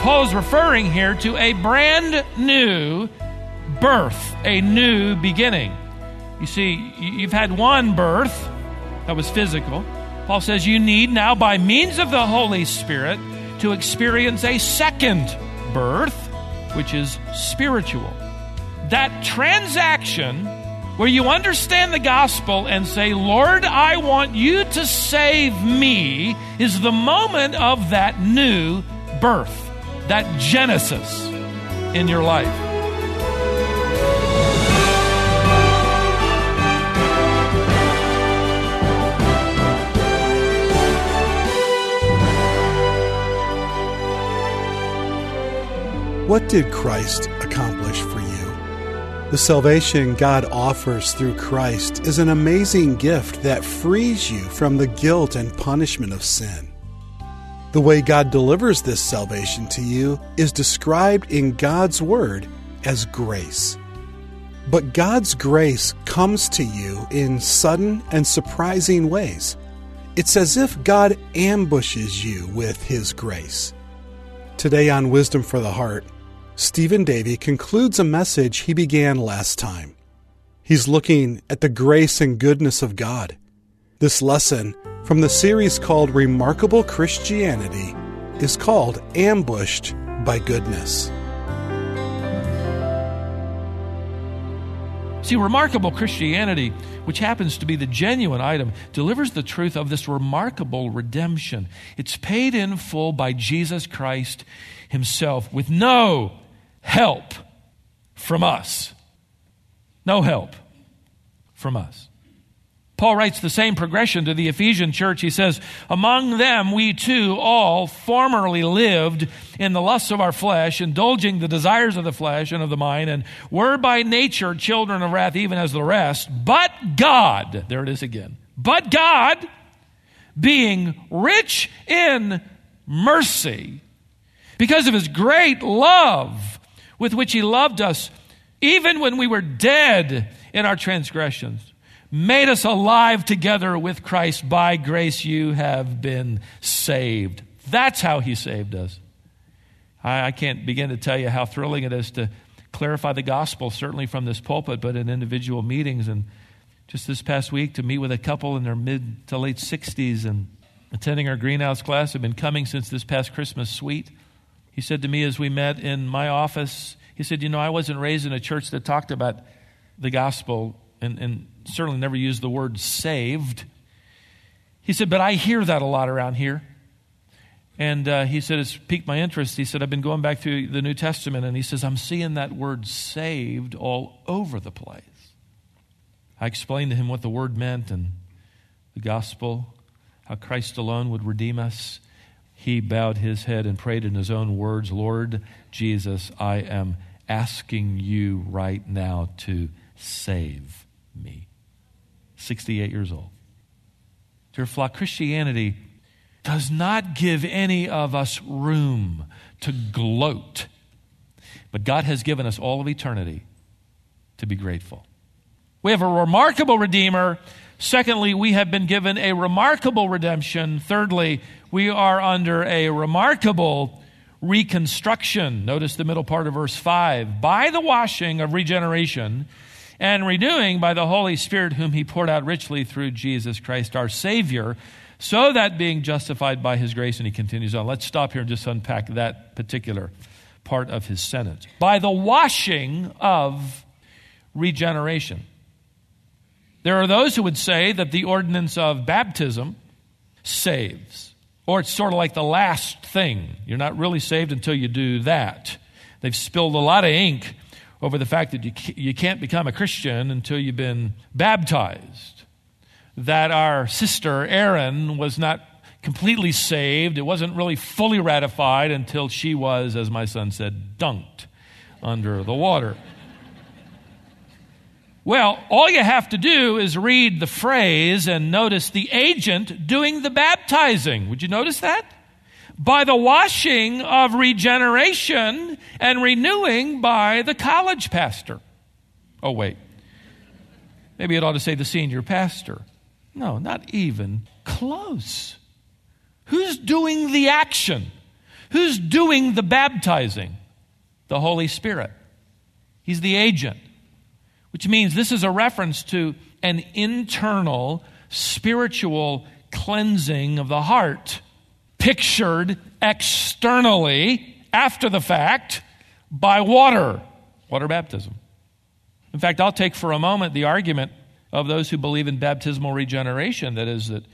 Paul's referring here to a brand new birth, a new beginning. You see, you've had one birth that was physical. Paul says you need now, by means of the Holy Spirit, to experience a second birth, which is spiritual. That transaction where you understand the gospel and say, Lord, I want you to save me, is the moment of that new birth, that genesis in your life. What did Christ accomplish for you? The salvation God offers through Christ is an amazing gift that frees you from the guilt and punishment of sin. The way God delivers this salvation to you is described in God's Word as grace. But God's grace comes to you in sudden and surprising ways. It's as if God ambushes you with His grace. Today on Wisdom for the Heart, Stephen Davey concludes a message he began last time. He's looking at the grace and goodness of God. This lesson from the series called Remarkable Christianity is called Ambushed by Goodness. See, remarkable Christianity, which happens to be the genuine item, delivers the truth of this remarkable redemption. It's paid in full by Jesus Christ Himself with no help from us. No help from us. Paul writes the same progression to the Ephesian church. He says, Among them we too all formerly lived in the lusts of our flesh, indulging the desires of the flesh and of the mind, and were by nature children of wrath, even as the rest. But God, there it is again, but God, being rich in mercy, because of his great love, with which He loved us, even when we were dead in our transgressions, made us alive together with Christ. By grace you have been saved. That's how He saved us. I, I can't begin to tell you how thrilling it is to clarify the gospel, certainly from this pulpit, but in individual meetings. And just this past week, to meet with a couple in their mid to late 60s and attending our greenhouse class, have been coming since this past Christmas suite. He said to me as we met in my office, he said, You know, I wasn't raised in a church that talked about the gospel and, and certainly never used the word saved. He said, But I hear that a lot around here. And uh, he said, It's piqued my interest. He said, I've been going back through the New Testament, and he says, I'm seeing that word saved all over the place. I explained to him what the word meant and the gospel, how Christ alone would redeem us he bowed his head and prayed in his own words Lord Jesus, I am asking you right now to save me. 68 years old. Dear flock, Christianity does not give any of us room to gloat, but God has given us all of eternity to be grateful. We have a remarkable Redeemer. Secondly, we have been given a remarkable redemption. Thirdly, we are under a remarkable reconstruction. Notice the middle part of verse 5. By the washing of regeneration and renewing by the Holy Spirit, whom He poured out richly through Jesus Christ our Savior, so that being justified by His grace, and He continues on. Let's stop here and just unpack that particular part of His sentence. By the washing of regeneration. There are those who would say that the ordinance of baptism saves. Or it's sort of like the last thing. You're not really saved until you do that. They've spilled a lot of ink over the fact that you, you can't become a Christian until you've been baptized. That our sister Erin was not completely saved. It wasn't really fully ratified until she was, as my son said, dunked under the water. Well, all you have to do is read the phrase and notice the agent doing the baptizing. Would you notice that? By the washing of regeneration and renewing by the college pastor. Oh, wait. Maybe it ought to say the senior pastor. No, not even close. Who's doing the action? Who's doing the baptizing? The Holy Spirit. He's the agent, which means this is a reference to an internal spiritual cleansing of the heart, pictured externally after the fact by water, water baptism. In fact, I'll take for a moment the argument of those who believe in baptismal regeneration that is, that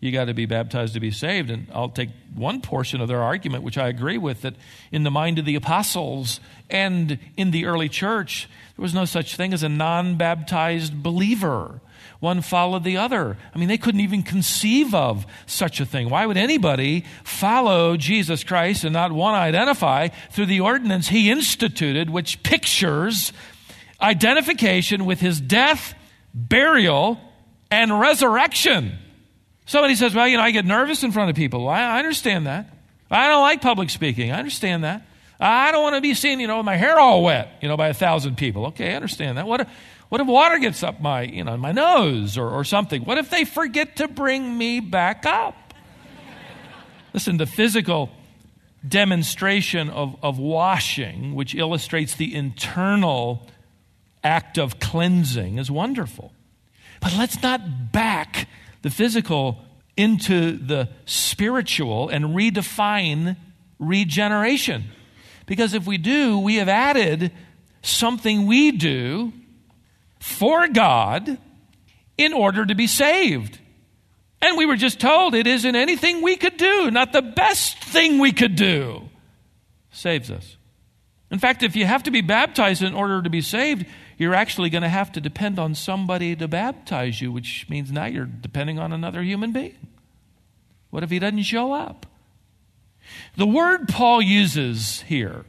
you got to be baptized to be saved. And I'll take one portion of their argument, which I agree with, that in the mind of the apostles and in the early church, there was no such thing as a non baptized believer. One followed the other. I mean, they couldn't even conceive of such a thing. Why would anybody follow Jesus Christ and not one identify through the ordinance he instituted, which pictures identification with his death, burial, and resurrection? Somebody says, Well, you know, I get nervous in front of people. Well, I understand that. I don't like public speaking. I understand that. I don't want to be seen, you know, with my hair all wet, you know, by a thousand people. Okay, I understand that. What if, what if water gets up my, you know, my nose or, or something? What if they forget to bring me back up? Listen, the physical demonstration of, of washing, which illustrates the internal act of cleansing, is wonderful. But let's not back the physical into the spiritual and redefine regeneration. Because if we do, we have added something we do for God in order to be saved. And we were just told it isn't anything we could do, not the best thing we could do, saves us. In fact, if you have to be baptized in order to be saved, you're actually going to have to depend on somebody to baptize you, which means now you're depending on another human being. What if he doesn't show up? The word Paul uses here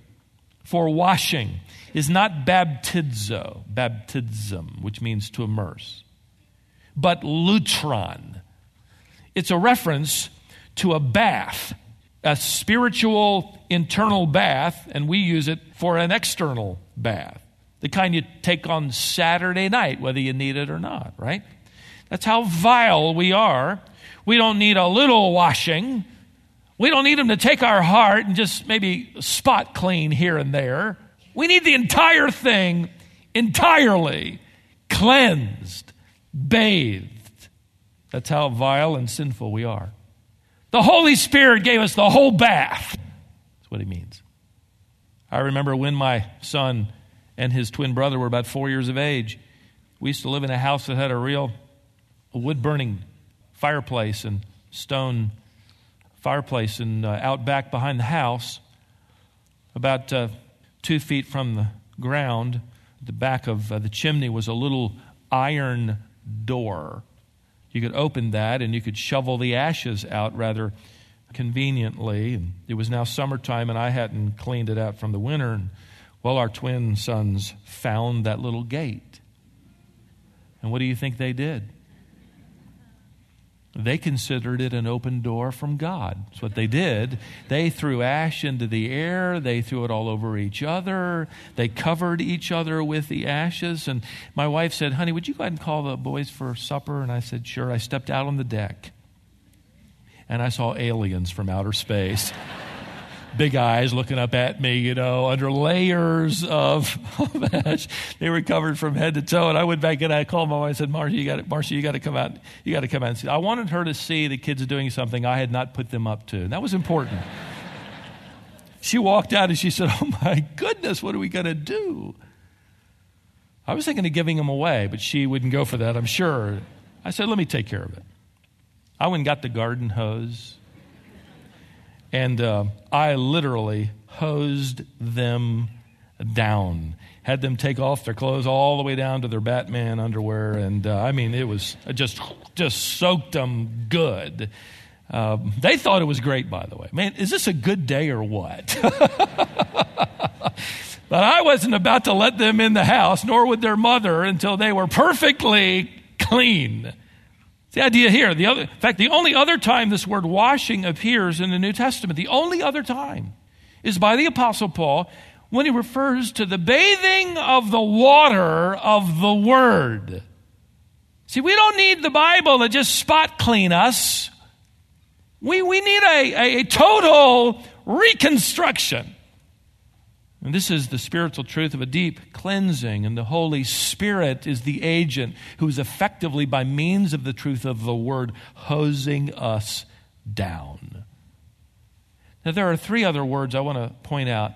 for washing is not baptizo, baptism, which means to immerse, but lutron. It's a reference to a bath, a spiritual internal bath, and we use it for an external bath the kind you take on Saturday night, whether you need it or not, right? That's how vile we are. We don't need a little washing. We don't need Him to take our heart and just maybe spot clean here and there. We need the entire thing entirely cleansed, bathed. That's how vile and sinful we are. The Holy Spirit gave us the whole bath. That's what He means. I remember when my son and his twin brother were about four years of age. We used to live in a house that had a real wood burning fireplace and stone fireplace, and uh, out back behind the house, about uh, two feet from the ground, the back of uh, the chimney was a little iron door. You could open that and you could shovel the ashes out rather conveniently. And it was now summertime, and I hadn't cleaned it out from the winter. And well, our twin sons found that little gate. And what do you think they did? They considered it an open door from God. That's what they did. They threw ash into the air. They threw it all over each other. They covered each other with the ashes. And my wife said, Honey, would you go ahead and call the boys for supper? And I said, Sure. I stepped out on the deck and I saw aliens from outer space big eyes looking up at me, you know, under layers of, ash. They were covered from head to toe. And I went back and I called my wife and said, Marsha, you got Marsha, you got to come out. You got to come out and see. I wanted her to see the kids doing something I had not put them up to. And that was important. she walked out and she said, Oh my goodness, what are we to do? I was thinking of giving them away, but she wouldn't go for that, I'm sure. I said, Let me take care of it. I went and got the garden hose and uh, I literally hosed them down. Had them take off their clothes all the way down to their Batman underwear, and uh, I mean, it was just just soaked them good. Um, they thought it was great, by the way. Man, is this a good day or what? but I wasn't about to let them in the house, nor would their mother, until they were perfectly clean. The idea here, the other, in fact, the only other time this word washing appears in the New Testament, the only other time is by the Apostle Paul when he refers to the bathing of the water of the Word. See, we don't need the Bible to just spot clean us. We, we need a, a, a total reconstruction. And this is the spiritual truth of a deep cleansing, and the Holy Spirit is the agent who is effectively, by means of the truth of the Word, hosing us down. Now, there are three other words I want to point out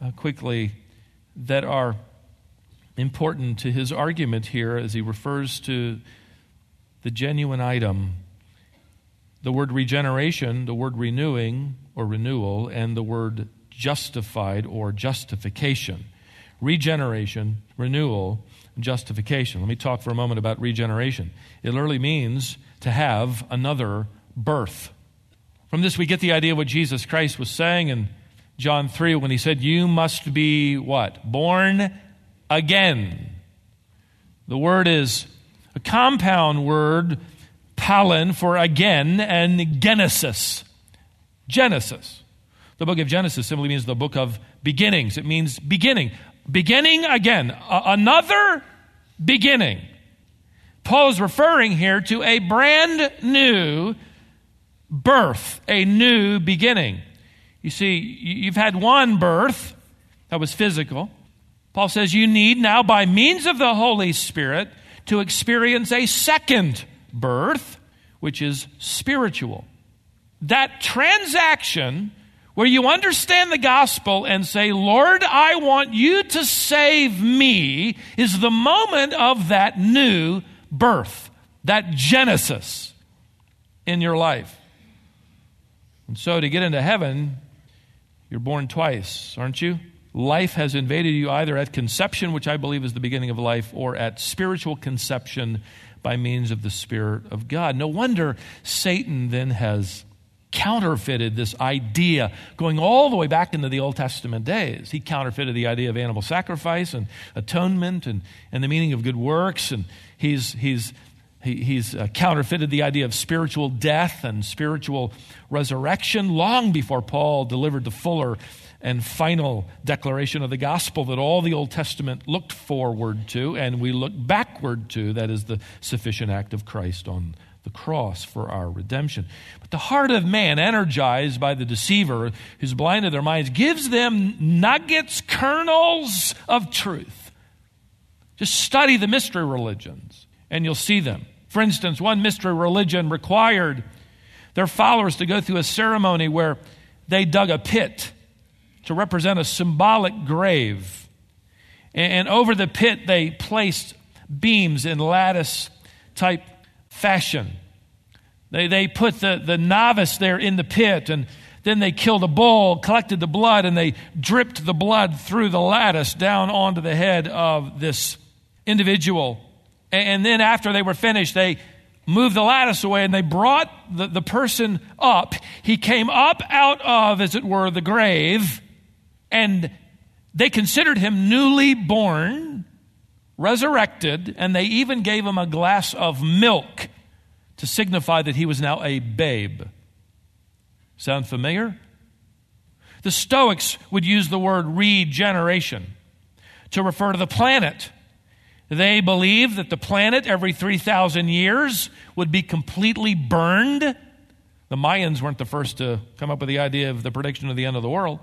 uh, quickly that are important to his argument here as he refers to the genuine item the word regeneration, the word renewing or renewal, and the word justified or justification. Regeneration, renewal, justification. Let me talk for a moment about regeneration. It literally means to have another birth. From this, we get the idea of what Jesus Christ was saying in John 3 when he said, You must be what? Born again. The word is a compound word, palin, for again, and genesis. Genesis. The book of Genesis simply means the book of beginnings. It means beginning. Beginning again. A- another beginning. Paul is referring here to a brand new birth, a new beginning. You see, you've had one birth that was physical. Paul says you need now, by means of the Holy Spirit, to experience a second birth, which is spiritual. That transaction where you understand the gospel and say, Lord, I want you to save me, is the moment of that new birth, that Genesis in your life. And so to get into heaven, you're born twice, aren't you? Life has invaded you either at conception, which I believe is the beginning of life, or at spiritual conception by means of the Spirit of God. No wonder Satan then has counterfeited this idea going all the way back into the Old Testament days. He counterfeited the idea of animal sacrifice and atonement and, and the meaning of good works. And he's, he's he, he's uh, counterfeited the idea of spiritual death and spiritual resurrection long before Paul delivered the fuller and final declaration of the gospel that all the Old Testament looked forward to and we look backward to that is the sufficient act of Christ on the cross for our redemption. But the heart of man, energized by the deceiver who's blinded their minds, gives them nuggets, kernels of truth. Just study the mystery religions and you'll see them. For instance, one mystery religion required their followers to go through a ceremony where they dug a pit to represent a symbolic grave. And over the pit, they placed beams in lattice type fashion. They, they put the, the novice there in the pit, and then they killed a bull, collected the blood, and they dripped the blood through the lattice down onto the head of this individual. And then after they were finished, they moved the lattice away and they brought the, the person up. He came up out of, as it were, the grave, and they considered him newly born, resurrected, and they even gave him a glass of milk to signify that he was now a babe. Sound familiar? The Stoics would use the word regeneration to refer to the planet they believed that the planet every 3,000 years would be completely burned. The Mayans weren't the first to come up with the idea of the prediction of the end of the world.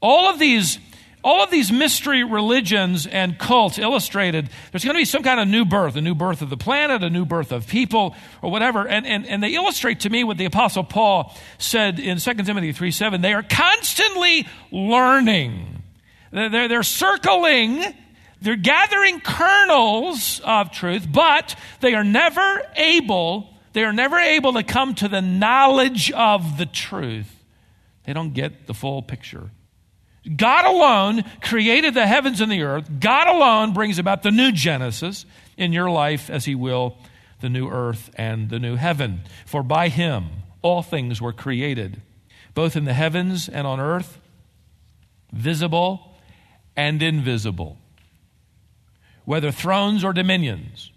All of these, all of these mystery religions and cults illustrated there's going to be some kind of new birth, a new birth of the planet, a new birth of people, or whatever. And, and, and they illustrate to me what the Apostle Paul said in 2 Timothy 3 7. They are constantly learning, they're, they're circling they're gathering kernels of truth, but they are never able, they are never able to come to the knowledge of the truth. They don't get the full picture. God alone created the heavens and the earth. God alone brings about the new Genesis in your life as He will the new earth and the new heaven. For by Him all things were created, both in the heavens and on earth, visible and invisible whether thrones or dominions,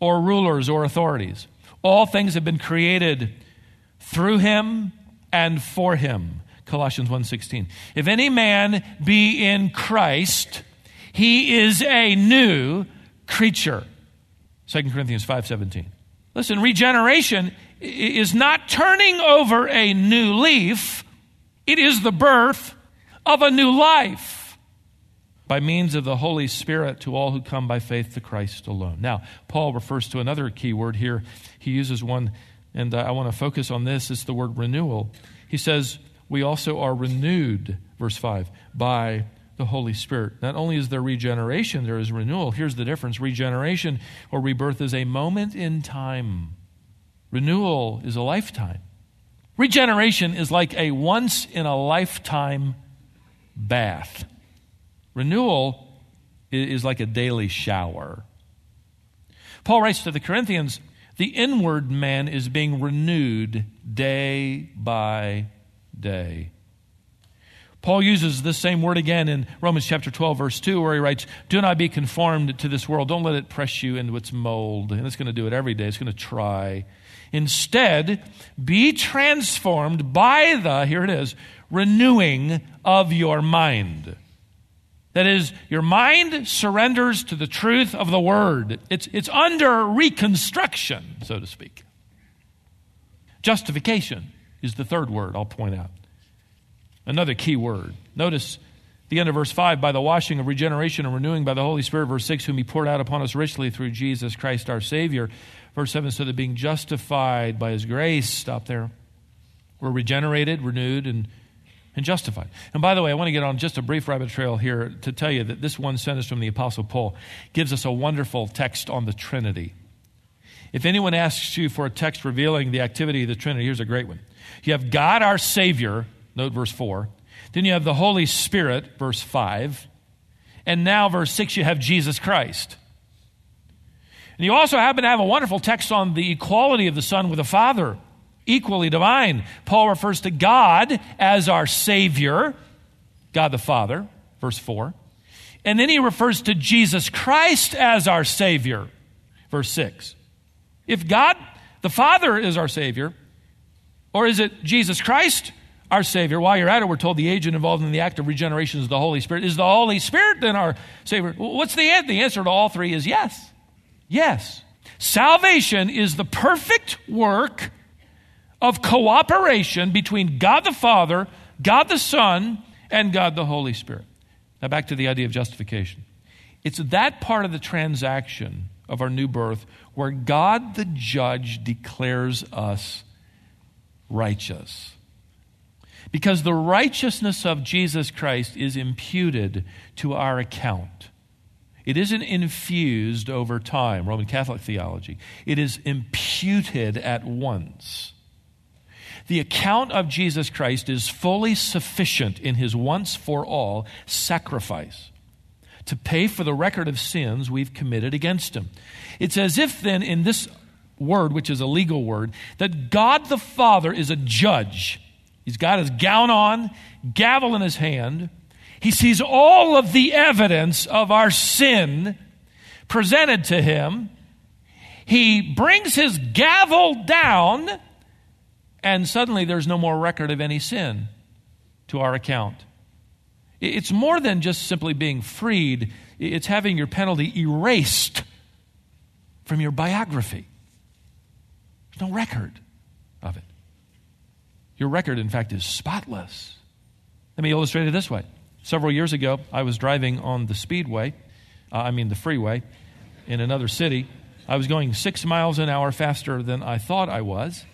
or rulers or authorities. All things have been created through him and for him. Colossians 1:16. If any man be in Christ, he is a new creature. 2 Corinthians 5:17. Listen, regeneration is not turning over a new leaf. It is the birth of a new life by means of the Holy Spirit to all who come by faith to Christ alone. Now, Paul refers to another key word here. He uses one, and uh, I want to focus on this. It's the word renewal. He says, We also are renewed, verse 5, by the Holy Spirit. Not only is there regeneration, there is renewal. Here's the difference regeneration or rebirth is a moment in time, renewal is a lifetime. Regeneration is like a once in a lifetime bath. Renewal is like a daily shower. Paul writes to the Corinthians the inward man is being renewed day by day. Paul uses this same word again in Romans chapter 12, verse 2, where he writes, Do not be conformed to this world. Don't let it press you into its mold. And it's going to do it every day, it's going to try. Instead, be transformed by the, here it is, renewing of your mind. That is, your mind surrenders to the truth of the word. It's, it's under reconstruction, so to speak. Justification is the third word I'll point out. Another key word. Notice the end of verse 5 by the washing of regeneration and renewing by the Holy Spirit. Verse 6, whom he poured out upon us richly through Jesus Christ our Savior. Verse 7, so that being justified by his grace, stop there. We're regenerated, renewed, and, and justified. And by the way, I want to get on just a brief rabbit trail here to tell you that this one sentence from the Apostle Paul gives us a wonderful text on the Trinity. If anyone asks you for a text revealing the activity of the Trinity, here's a great one. You have God our Savior Note verse 4. Then you have the Holy Spirit, verse 5. And now, verse 6, you have Jesus Christ. And you also happen to have a wonderful text on the equality of the Son with the Father, equally divine. Paul refers to God as our Savior, God the Father, verse 4. And then he refers to Jesus Christ as our Savior, verse 6. If God the Father is our Savior, or is it Jesus Christ our Savior. While you're at it, we're told the agent involved in the act of regeneration is the Holy Spirit. Is the Holy Spirit then our Savior? What's the answer? The answer to all three is yes. Yes. Salvation is the perfect work of cooperation between God the Father, God the Son, and God the Holy Spirit. Now, back to the idea of justification. It's that part of the transaction of our new birth where God the judge declares us righteous. Because the righteousness of Jesus Christ is imputed to our account. It isn't infused over time, Roman Catholic theology. It is imputed at once. The account of Jesus Christ is fully sufficient in his once for all sacrifice to pay for the record of sins we've committed against him. It's as if then, in this word, which is a legal word, that God the Father is a judge He's got his gown on, gavel in his hand. He sees all of the evidence of our sin presented to him. He brings his gavel down, and suddenly there's no more record of any sin to our account. It's more than just simply being freed, it's having your penalty erased from your biography. There's no record of it. Your record, in fact, is spotless. Let me illustrate it this way. Several years ago, I was driving on the speedway, uh, I mean the freeway, in another city. I was going six miles an hour faster than I thought I was.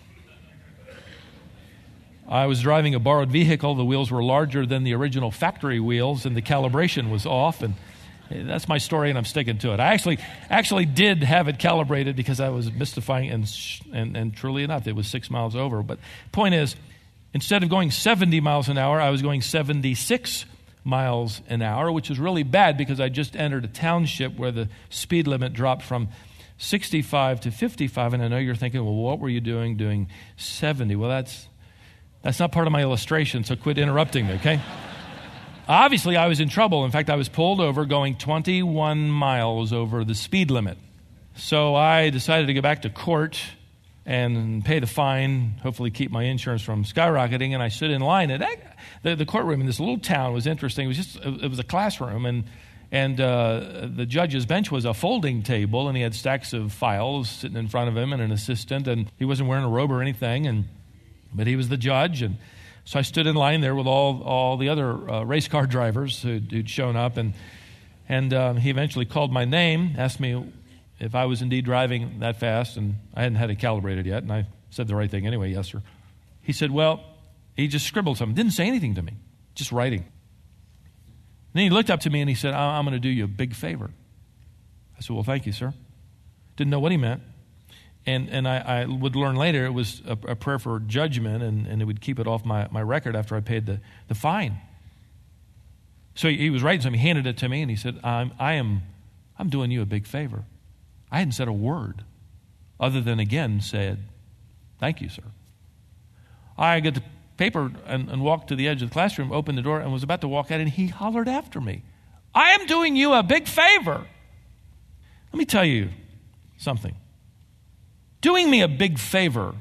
I was driving a borrowed vehicle. The wheels were larger than the original factory wheels, and the calibration was off. And that's my story, and I'm sticking to it. I actually actually did have it calibrated because I was mystifying, and and, and truly enough, it was six miles over. But point is, Instead of going 70 miles an hour, I was going 76 miles an hour, which was really bad because I just entered a township where the speed limit dropped from 65 to 55. And I know you're thinking, well, what were you doing doing 70? Well, that's, that's not part of my illustration, so quit interrupting me, okay? Obviously, I was in trouble. In fact, I was pulled over going 21 miles over the speed limit. So I decided to go back to court and pay the fine, hopefully keep my insurance from skyrocketing. And I stood in line. And the, the courtroom in this little town was interesting. It was just it was a classroom, and And uh, the judge's bench was a folding table, and he had stacks of files sitting in front of him and an assistant, and he wasn't wearing a robe or anything, and, but he was the judge. And so I stood in line there with all, all the other uh, race car drivers who'd, who'd shown up, and, and um, he eventually called my name, asked me if I was indeed driving that fast, and I hadn't had it calibrated yet, and I said the right thing anyway, yes, sir. He said, Well, he just scribbled something, didn't say anything to me, just writing. then he looked up to me and he said, I'm going to do you a big favor. I said, Well, thank you, sir. Didn't know what he meant. And, and I, I would learn later it was a, a prayer for judgment, and, and it would keep it off my, my record after I paid the, the fine. So he, he was writing something, he handed it to me, and he said, I'm, I am, I'm doing you a big favor. I hadn't said a word other than again said, Thank you, sir. I got the paper and, and walked to the edge of the classroom, opened the door, and was about to walk out, and he hollered after me, I am doing you a big favor. Let me tell you something. Doing me a big favor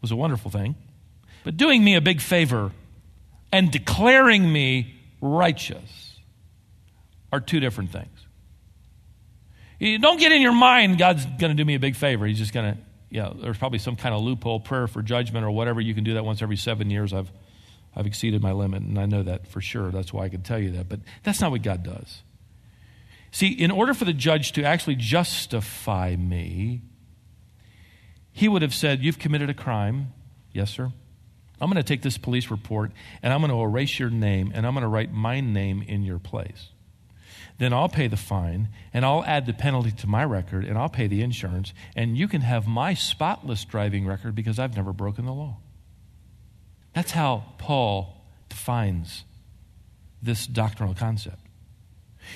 was a wonderful thing, but doing me a big favor and declaring me righteous are two different things. You don't get in your mind God's going to do me a big favor. He's just going to yeah, there's probably some kind of loophole prayer for judgment or whatever. You can do that once every seven years. I've, I've exceeded my limit, and I know that for sure. That's why I can tell you that. But that's not what God does. See, in order for the judge to actually justify me, he would have said, You've committed a crime. Yes, sir. I'm going to take this police report and I'm going to erase your name and I'm going to write my name in your place then I'll pay the fine and I'll add the penalty to my record and I'll pay the insurance and you can have my spotless driving record because I've never broken the law. That's how Paul defines this doctrinal concept.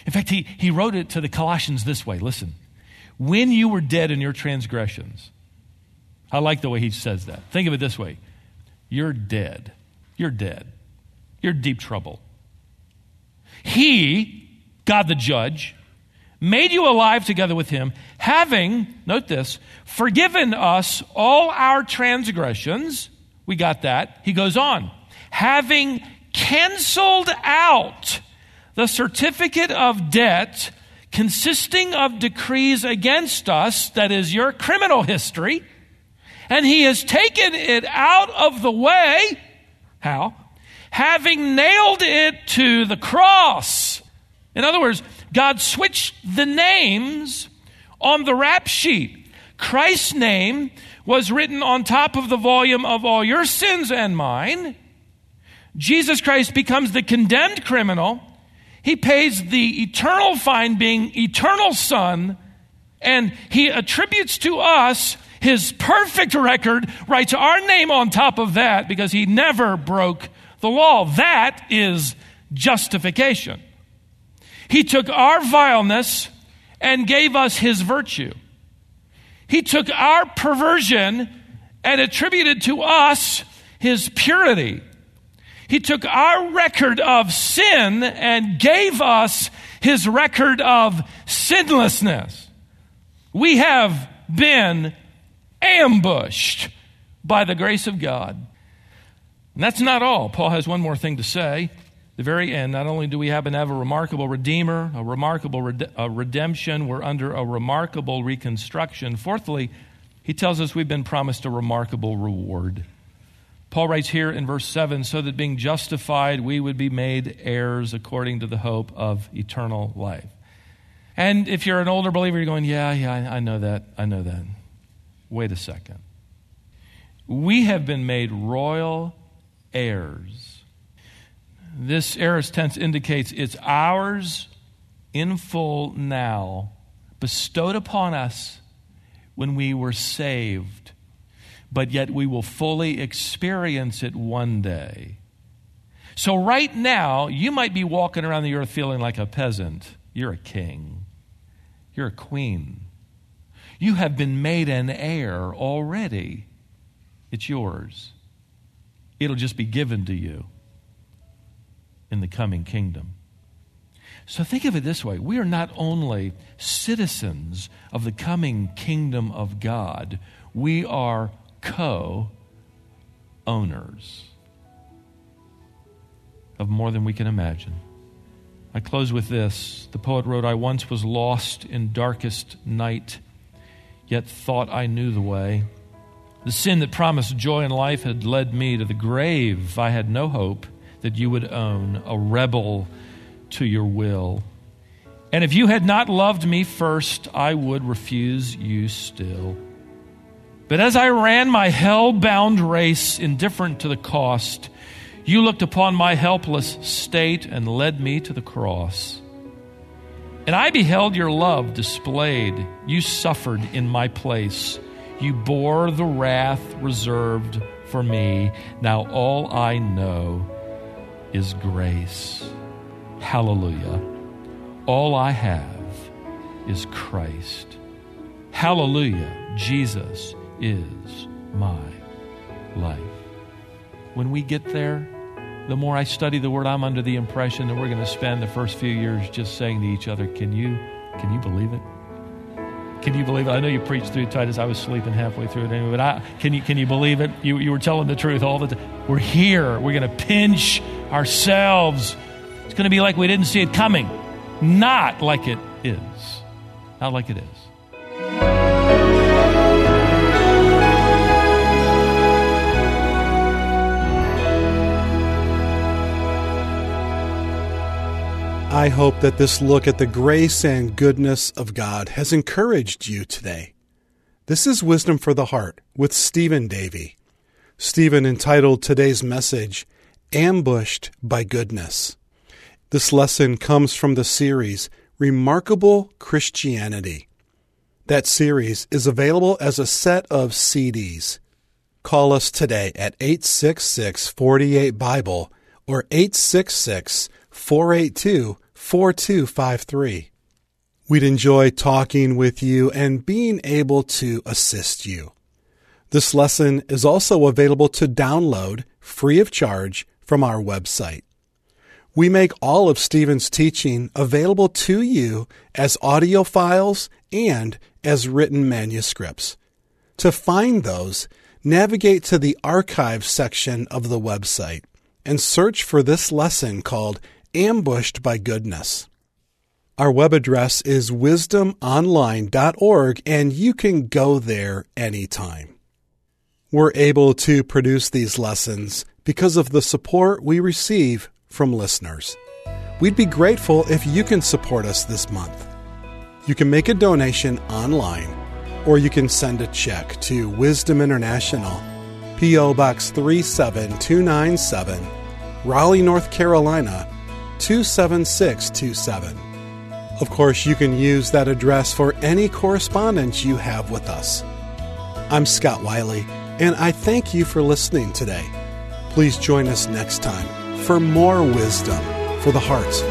In fact, he, he wrote it to the Colossians this way listen, when you were dead in your transgressions, I like the way he says that. Think of it this way you're dead. You're dead. You're deep trouble. He, God the judge, made you alive together with him, having, note this, forgiven us all our transgressions. We got that. He goes on, having canceled out the certificate of debt consisting of decrees against us, that is your criminal history, and he has taken it out of the way. How? Having nailed it to the cross in other words, God switched the names on the rap sheet. Christ's name was written on top of the volume of all your sins and mine. Jesus Christ becomes the condemned criminal. He pays the eternal fine, being eternal Son, and he attributes to us his perfect record, writes our name on top of that because he never broke the law. That is justification. He took our vileness and gave us his virtue. He took our perversion and attributed to us his purity. He took our record of sin and gave us his record of sinlessness. We have been ambushed by the grace of God. And that's not all. Paul has one more thing to say the very end, not only do we to have a remarkable Redeemer, a remarkable a redemption, we're under a remarkable reconstruction. Fourthly, he tells us we've been promised a remarkable reward. Paul writes here in verse 7 so that being justified, we would be made heirs according to the hope of eternal life. And if you're an older believer, you're going, Yeah, yeah, I know that. I know that. Wait a second. We have been made royal heirs this aorist tense indicates it's ours in full now, bestowed upon us when we were saved, but yet we will fully experience it one day. So, right now, you might be walking around the earth feeling like a peasant. You're a king, you're a queen. You have been made an heir already. It's yours. It'll just be given to you in the coming kingdom. So think of it this way we are not only citizens of the coming kingdom of God, we are co owners of more than we can imagine. I close with this. The poet wrote, I once was lost in darkest night, yet thought I knew the way. The sin that promised joy in life had led me to the grave. I had no hope that you would own, a rebel to your will. And if you had not loved me first, I would refuse you still. But as I ran my hell bound race, indifferent to the cost, you looked upon my helpless state and led me to the cross. And I beheld your love displayed. You suffered in my place. You bore the wrath reserved for me. Now all I know is grace. Hallelujah. All I have is Christ. Hallelujah. Jesus is my life. When we get there, the more I study the word, I'm under the impression that we're going to spend the first few years just saying to each other, Can you, can you believe it? Can you believe it? I know you preached through Titus. I was sleeping halfway through it anyway, but I, can, you, can you believe it? You, you were telling the truth all the time. We're here. We're going to pinch ourselves. It's going to be like we didn't see it coming, not like it is. Not like it is. I hope that this look at the grace and goodness of God has encouraged you today. This is Wisdom for the Heart with Stephen Davey. Stephen entitled today's message, Ambushed by Goodness. This lesson comes from the series Remarkable Christianity. That series is available as a set of CDs. Call us today at 866 48 Bible or 866 482 4253. We'd enjoy talking with you and being able to assist you. This lesson is also available to download free of charge from our website. We make all of Stephen's teaching available to you as audio files and as written manuscripts. To find those, navigate to the archive section of the website and search for this lesson called Ambushed by Goodness. Our web address is wisdomonline.org, and you can go there anytime. We're able to produce these lessons because of the support we receive from listeners. We'd be grateful if you can support us this month. You can make a donation online, or you can send a check to Wisdom International, P.O. Box 37297, Raleigh, North Carolina 27627. Of course, you can use that address for any correspondence you have with us. I'm Scott Wiley, and I thank you for listening today. Please join us next time for more wisdom for the hearts